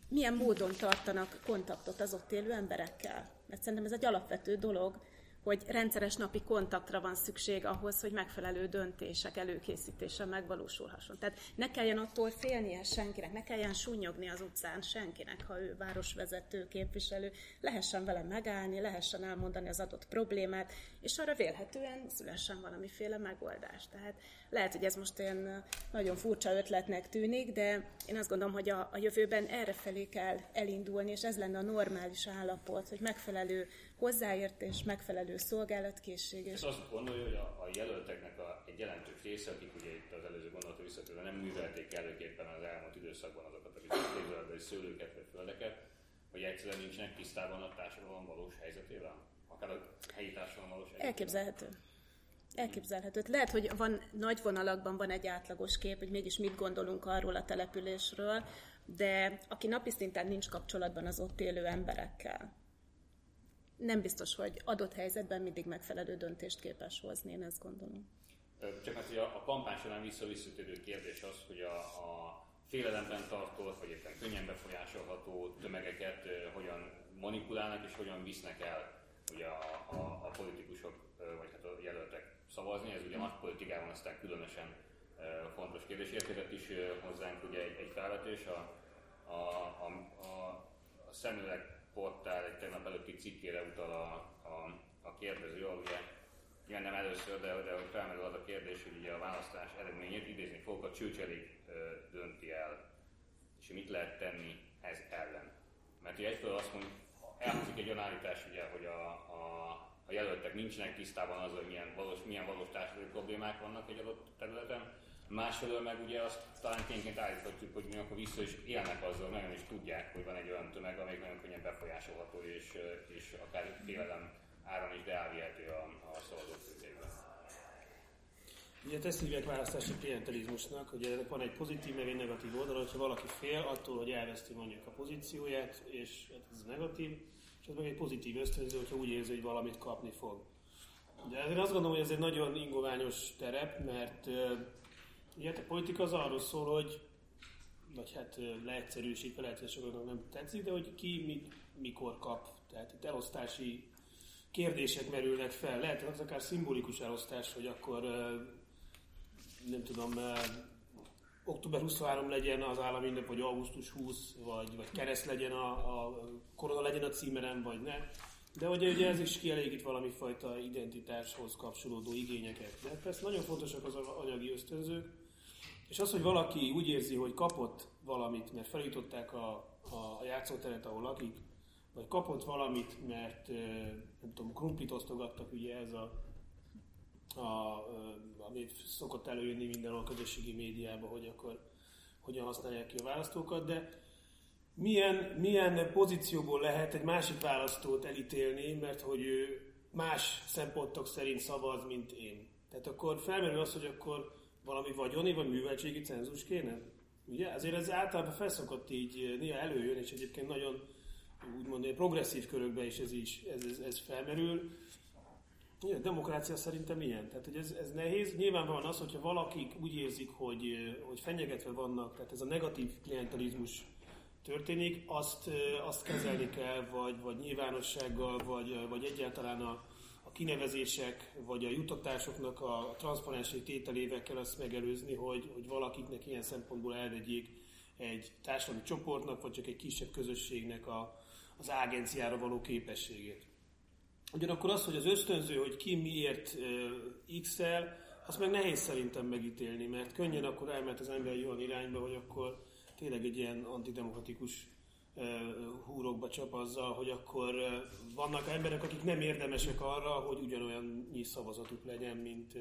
milyen módon tartanak kontaktot az ott élő emberekkel. Mert szerintem ez egy alapvető dolog, hogy rendszeres napi kontaktra van szükség ahhoz, hogy megfelelő döntések előkészítése megvalósulhasson. Tehát ne kelljen attól félnie senkinek, ne kelljen súnyogni az utcán senkinek, ha ő városvezető, képviselő, lehessen vele megállni, lehessen elmondani az adott problémát, és arra vélhetően szülessen valamiféle megoldás. Tehát lehet, hogy ez most olyan nagyon furcsa ötletnek tűnik, de én azt gondolom, hogy a, a jövőben erre felé kell elindulni, és ez lenne a normális állapot, hogy megfelelő hozzáértés, megfelelő szolgálatkészség. És azt gondolja, hogy a, a jelölteknek a, egy jelentős része, akik ugye itt az előző gondolatra visszatérve nem művelték előképpen az elmúlt időszakban azokat a bizonyos szőlőket vagy földeket, hogy egyszerűen nincsenek tisztában a társadalom valós helyzetével? Akár a helyi társadalom valós helyzetével? Elképzelhető. Elképzelhető. Lehet, hogy van nagy vonalakban van egy átlagos kép, hogy mégis mit gondolunk arról a településről, de aki napi szinten nincs kapcsolatban az ott élő emberekkel, nem biztos, hogy adott helyzetben mindig megfelelő döntést képes hozni, én ezt gondolom. Csak mert hogy a, a kampány során visszavisszatérő kérdés az, hogy a, a félelemben tartott, vagy éppen könnyen befolyásolható tömegeket uh, hogyan manipulálnak és hogyan visznek el ugye a, a, a politikusok, uh, vagy hát a jelöltek szavazni. Ez ugye nagy politikában aztán különösen uh, fontos kérdés. Érkezett is hozzánk ugye egy, egy felvetés, a, a, a, a, a szemüveg portál egy tegnap előtti cikkére utal a, a, a kérdező, ugye igen, nem először, de, de hogy felmerül az a kérdés, hogy ugye a választás eredményét idézni fogok, a csőcserék dönti el, és mit lehet tenni ez ellen. Mert ugye egyfelől azt mondjuk, elhangzik egy olyan állítás, ugye, hogy a, a, a jelöltek nincsenek tisztában azzal, hogy milyen valós, milyen valós társadalmi problémák vannak egy adott területen, Másfelől meg ugye azt talán tényként állíthatjuk, hogy mi akkor vissza is élnek azzal, nagyon is tudják, hogy van egy olyan tömeg, amelyik nagyon könnyen befolyásolható, és, és akár félelem áron is beállítható a, a szavazók közében. Ugye ezt hívják választási klientelizmusnak, hogy ennek van egy pozitív, meg egy negatív oldal, hogyha valaki fél attól, hogy elveszti mondjuk a pozícióját, és hát ez negatív, és ez meg egy pozitív ösztönző, hogyha úgy érzi, hogy valamit kapni fog. De én azt gondolom, hogy ez egy nagyon ingoványos terep, mert ugye hát a politika az arról szól, hogy vagy hát leegyszerűsítve, lehet, hogy sokaknak nem tetszik, de hogy ki mit, mikor kap. Tehát itt elosztási kérdések merülnek fel. Lehet, hogy az akár szimbolikus elosztás, hogy akkor nem tudom, október 23 legyen az állami ünnep, vagy augusztus 20, vagy, vagy kereszt legyen a, a korona legyen a címerem, vagy ne. De ugye, ugye ez is kielégít valami fajta identitáshoz kapcsolódó igényeket. De persze nagyon fontosak az anyagi ösztönzők, és az, hogy valaki úgy érzi, hogy kapott valamit, mert felújították a, a játszóteret, ahol lakik, vagy kapott valamit, mert nem tudom, krumplit osztogattak, ugye ez a, a, ami szokott előjönni mindenhol a közösségi médiában, hogy akkor hogyan használják ki a választókat, de milyen, milyen pozícióból lehet egy másik választót elítélni, mert hogy ő más szempontok szerint szavaz, mint én. Tehát akkor felmerül az, hogy akkor valami vagyoni vagy műveltségi cenzus kéne? Ugye? Azért ez általában felszokott így néha előjön, és egyébként nagyon úgymond progresszív körökben is ez, is ez, ez, ez felmerül. Igen, demokrácia szerintem ilyen. Tehát, hogy ez, ez nehéz. Nyilvánvalóan az, hogyha valakik úgy érzik, hogy, hogy fenyegetve vannak, tehát ez a negatív klientelizmus történik, azt, azt kezelni kell, vagy, vagy nyilvánossággal, vagy, vagy egyáltalán a kinevezések, vagy a jutatásoknak a transzparensi tételével kell azt megelőzni, hogy, hogy valakiknek ilyen szempontból elvegyék egy társadalmi csoportnak, vagy csak egy kisebb közösségnek a, az ágenciára való képességét. Ugyanakkor az, hogy az ösztönző, hogy ki miért uh, x-el, azt meg nehéz szerintem megítélni, mert könnyen akkor elment az ember olyan irányba, hogy akkor tényleg egy ilyen antidemokratikus húrokba csap azzal, hogy akkor vannak emberek, akik nem érdemesek arra, hogy ugyanolyan szavazatuk legyen, mint,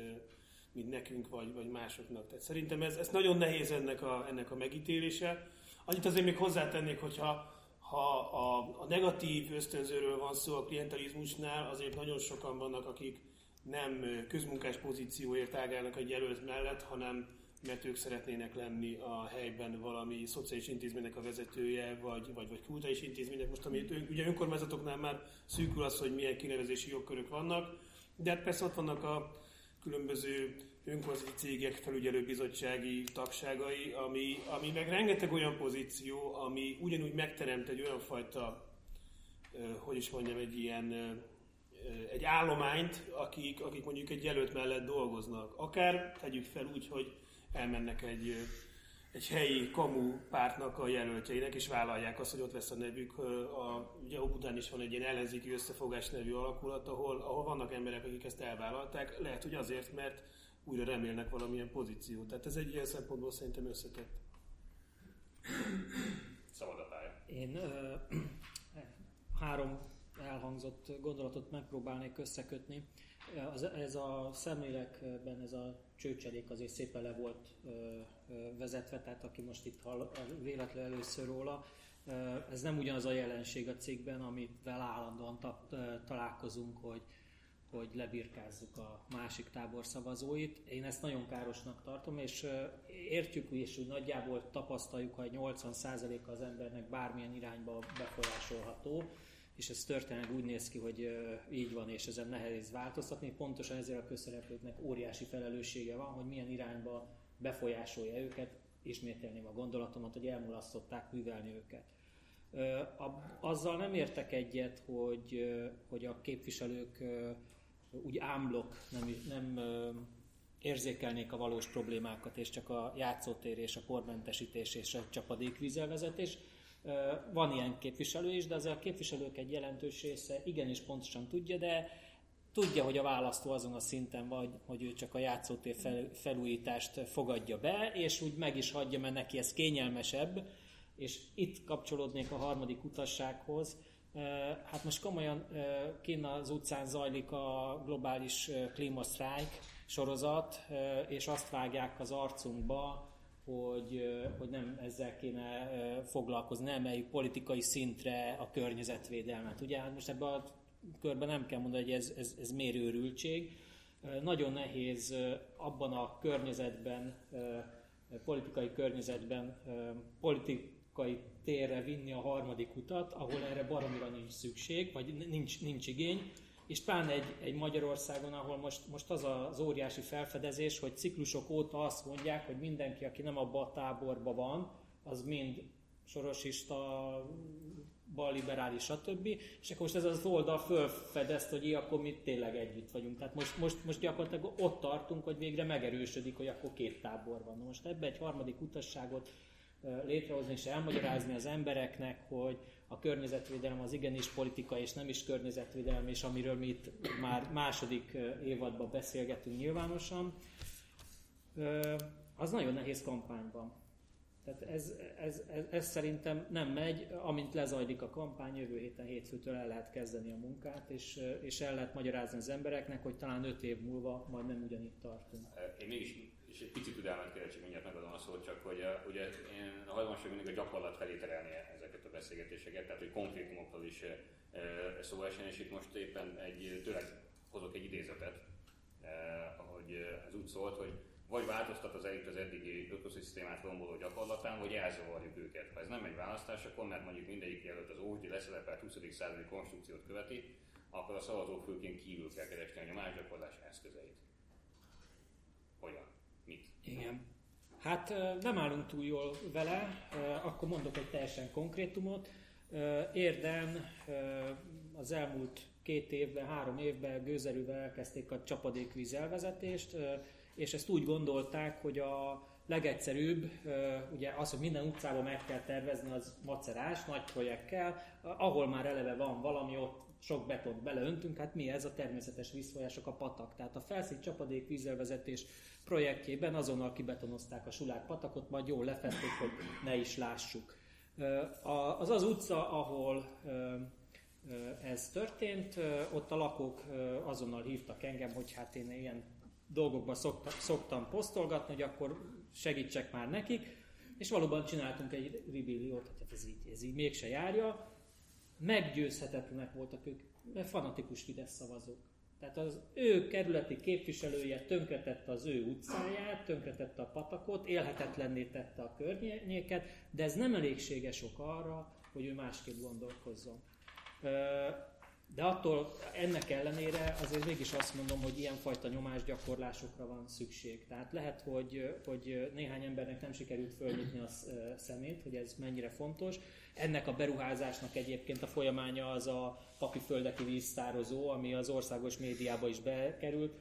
mint nekünk, vagy, vagy másoknak. Tehát szerintem ez, ez nagyon nehéz ennek a, ennek a megítélése. Annyit azért még hozzátennék, hogyha ha a, a negatív ösztönzőről van szó a klientelizmusnál, azért nagyon sokan vannak, akik nem közmunkás pozícióért ágálnak egy jelölt mellett, hanem mert ők szeretnének lenni a helyben valami szociális intézménynek a vezetője, vagy, vagy, vagy kulturális intézménynek. Most ami ugye önkormányzatoknál már szűkül az, hogy milyen kinevezési jogkörök vannak, de hát persze ott vannak a különböző önkormányzati cégek felügyelőbizottsági tagságai, ami, ami meg rengeteg olyan pozíció, ami ugyanúgy megteremt egy olyan fajta, hogy is mondjam, egy ilyen egy állományt, akik, akik mondjuk egy jelölt mellett dolgoznak. Akár tegyük fel úgy, hogy elmennek egy, egy helyi kamu pártnak a jelöltjeinek, és vállalják azt, hogy ott lesz a nevük. A, ugye Óbudán is van egy ilyen ellenzéki összefogás nevű alakulat, ahol, ahol vannak emberek, akik ezt elvállalták. Lehet, hogy azért, mert újra remélnek valamilyen pozíciót. Tehát ez egy ilyen szempontból szerintem összetett. Szabad a pálya. Én ö, három elhangzott gondolatot megpróbálnék összekötni. Az, ez a szemlélekben ez a csőcserék azért szépen le volt ö, ö, vezetve, tehát aki most itt hall véletlen először róla, ez nem ugyanaz a jelenség a cégben, amivel állandóan ta, találkozunk, hogy hogy lebirkázzuk a másik tábor szavazóit. Én ezt nagyon károsnak tartom, és értjük, és úgy nagyjából tapasztaljuk, hogy 80%-a az embernek bármilyen irányba befolyásolható, és ez történetleg úgy néz ki, hogy így van, és ezen nehéz változtatni. Pontosan ezért a közszereplőknek óriási felelőssége van, hogy milyen irányba befolyásolja őket, ismételném a gondolatomat, hogy elmulasztották művelni őket. Azzal nem értek egyet, hogy, hogy a képviselők úgy ámblok nem, nem érzékelnék a valós problémákat, és csak a játszótér és a pormentesítés és a csapadékvízelvezetés. Van ilyen képviselő is, de azért a képviselők egy jelentős része igenis pontosan tudja, de tudja, hogy a választó azon a szinten vagy, hogy ő csak a játszótér fel, felújítást fogadja be, és úgy meg is hagyja, mert neki ez kényelmesebb, és itt kapcsolódnék a harmadik utassághoz. Hát most komolyan kinn az utcán zajlik a globális klímasztrájk sorozat, és azt vágják az arcunkba, hogy, hogy nem ezzel kéne foglalkozni, nem emeljük politikai szintre a környezetvédelmet. Ugye hát most ebben a körben nem kell mondani, hogy ez, ez, ez mérőrültség. Nagyon nehéz abban a környezetben, politikai környezetben, politikai térre vinni a harmadik utat, ahol erre baromira nincs szükség, vagy nincs, nincs igény, és pláne egy, egy Magyarországon, ahol most, most az az óriási felfedezés, hogy ciklusok óta azt mondják, hogy mindenki, aki nem abban a táborban van, az mind sorosista, balliberális, stb. És akkor most ez az oldal fölfedezte, hogy akkor mi tényleg együtt vagyunk. Tehát most, most, most gyakorlatilag ott tartunk, hogy végre megerősödik, hogy akkor két tábor van. Most ebbe egy harmadik utasságot létrehozni és elmagyarázni az embereknek, hogy a környezetvédelem az igenis politika és nem is környezetvédelem, és amiről mi itt már második évadban beszélgetünk nyilvánosan, az nagyon nehéz kampányban. Tehát ez, ez, ez, ez szerintem nem megy, amint lezajlik a kampány, jövő héten hétfőtől el lehet kezdeni a munkát, és, és el lehet magyarázni az embereknek, hogy talán öt év múlva majd nem ugyanitt tartunk. Én mégis és egy picit türelmet kérek, csak mindjárt megadom a szót, csak hogy uh, ugye én a hajlamosak mindig a gyakorlat felé terelni ezeket a beszélgetéseket, tehát hogy konkrétumokról is uh, szó esén, és itt most éppen egy, tőleg hozok egy idézetet, uh, ahogy ez úgy szólt, hogy vagy változtat az elit az eddigi ökoszisztémát romboló gyakorlatán, vagy elzavarjuk őket. Ha ez nem egy választás, akkor mert mondjuk mindegyik jelölt az óhti leszelepelt 20. századi konstrukciót követi, akkor a szavazófülként kívül kell keresni a nyomásgyakorlás eszközeit. Hogyan? Igen. Hát nem állunk túl jól vele, akkor mondok egy teljesen konkrétumot. Érden az elmúlt két évben, három évben gőzerűvel elkezdték a csapadékvíz elvezetést, és ezt úgy gondolták, hogy a legegyszerűbb, ugye az, hogy minden utcában meg kell tervezni, az macerás, nagy projektkel, ahol már eleve van valami, ott sok betont beleöntünk, hát mi ez a természetes vízfolyások, a patak. Tehát a felszín csapadék vízzelvezetés projektjében azonnal kibetonozták a sulák patakot, majd jól lefették, hogy ne is lássuk. Az az utca, ahol ez történt, ott a lakók azonnal hívtak engem, hogy hát én ilyen dolgokban szoktam, szoktam posztolgatni, hogy akkor segítsek már nekik, és valóban csináltunk egy rebilliót, hát ez így, ez így mégse járja. Meggyőzhetetlenek voltak ők, fanatikus Fidesz szavazók. Tehát az ő kerületi képviselője tönkretette az ő utcáját, tönkretette a patakot, élhetetlenné tette a környéket, de ez nem elégséges ok arra, hogy ő másképp gondolkozzon. De attól ennek ellenére azért mégis azt mondom, hogy ilyenfajta nyomásgyakorlásokra van szükség. Tehát lehet, hogy, hogy néhány embernek nem sikerült fölnyitni a szemét, hogy ez mennyire fontos. Ennek a beruházásnak egyébként a folyamánya az a papiföldeki víztározó, ami az országos médiába is bekerült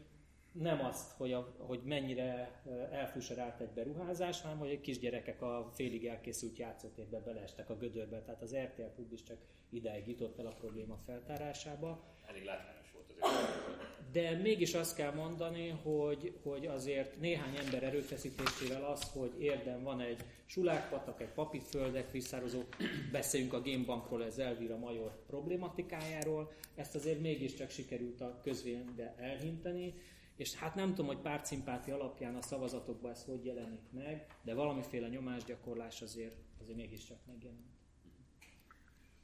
nem azt, hogy, a, hogy mennyire elfuserált egy beruházás, hanem hogy a kisgyerekek a félig elkészült játszótérbe beleestek a gödörbe. Tehát az RTL Klub is csak ideig jutott el a probléma feltárásába. Elég látványos volt azért. De mégis azt kell mondani, hogy, hogy azért néhány ember erőfeszítésével az, hogy érden van egy sulákpatak, egy papírföldek visszározó, beszéljünk a Gamebankról, ez Elvira Major problématikájáról, ezt azért mégiscsak sikerült a közvélembe elhinteni, és hát nem tudom, hogy pártszimpátia alapján a szavazatokban ez hogy jelenik meg, de valamiféle nyomásgyakorlás azért, azért mégiscsak megjelent.